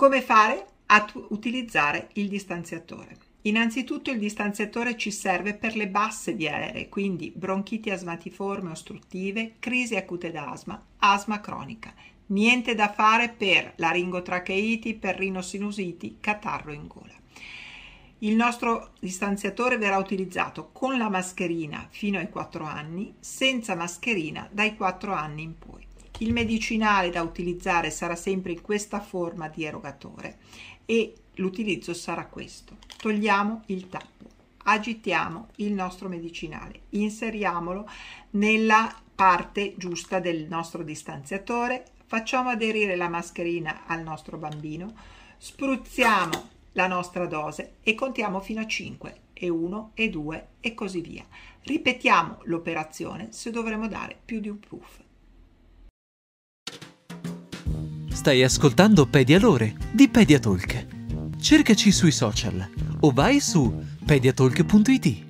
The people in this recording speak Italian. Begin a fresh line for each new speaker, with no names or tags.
Come fare a utilizzare il distanziatore? Innanzitutto il distanziatore ci serve per le basse vie aeree, quindi bronchiti asmatiforme ostruttive, crisi acute d'asma, asma cronica. Niente da fare per laringotracheiti, per rinosinusiti, catarro in gola. Il nostro distanziatore verrà utilizzato con la mascherina fino ai 4 anni, senza mascherina dai 4 anni in poi. Il medicinale da utilizzare sarà sempre in questa forma di erogatore e l'utilizzo sarà questo. Togliamo il tappo, agitiamo il nostro medicinale, inseriamolo nella parte giusta del nostro distanziatore, facciamo aderire la mascherina al nostro bambino, spruzziamo la nostra dose e contiamo fino a 5 e 1 e 2 e così via. Ripetiamo l'operazione se dovremo dare più di un puff.
Stai ascoltando Pedialore di Pediatalk. Cercaci sui social o vai su pediatalk.it.